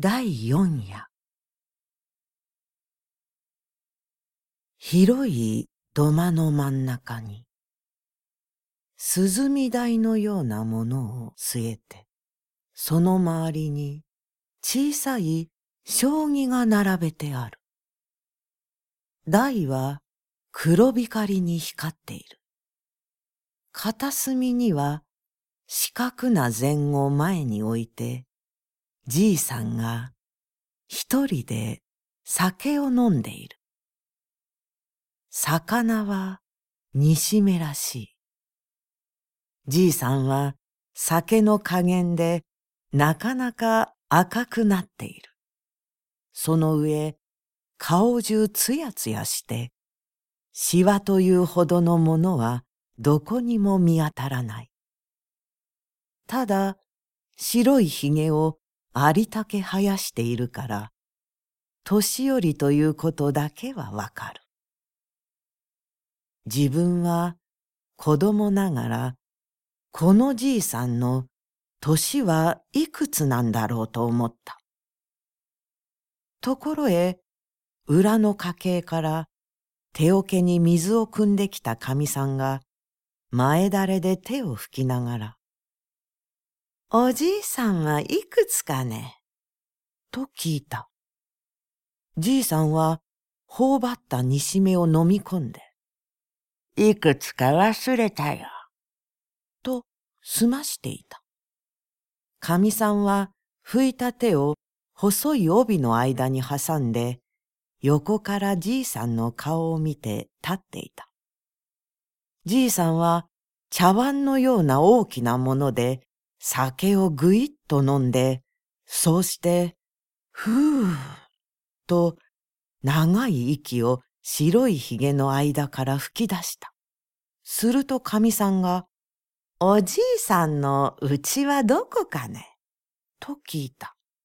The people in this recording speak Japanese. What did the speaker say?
第四夜広い土間の真ん中に涼み台のようなものを据えてその周りに小さい将棋が並べてある。台は黒光りに光っている。片隅には四角な禅を前に置いて、じいさんが一人で酒を飲んでいる。魚は煮しめらしい。じいさんは酒の加減でなかなか赤くなっている。その上、顔中つやつやして、シワというほどのものはどこにも見当たらない。ただ、白いひげをありたけ生やしているから、年寄りということだけはわかる。自分は子供ながら、このじいさんの年はいくつなんだろうと思った。ところへ、裏の家系から手桶に水を汲んできたかみさんが前だれで手を拭きながら、おじいさんはいくつかね？と聞いた。じいさんは頬張った煮しめを飲み込んで、いくつか忘れたよ。と済ましていた。かみさんは拭いた手を細い帯の間に挟んで、横からじいさんの顔を見て立っていた。じいさんは茶碗のような大きなもので酒をぐいっと飲んで、そうして、ふぅ、と長い息を白い髭の間から吹き出した。するとかみさんが、おじいさんのうちはどこかね？と聞いた。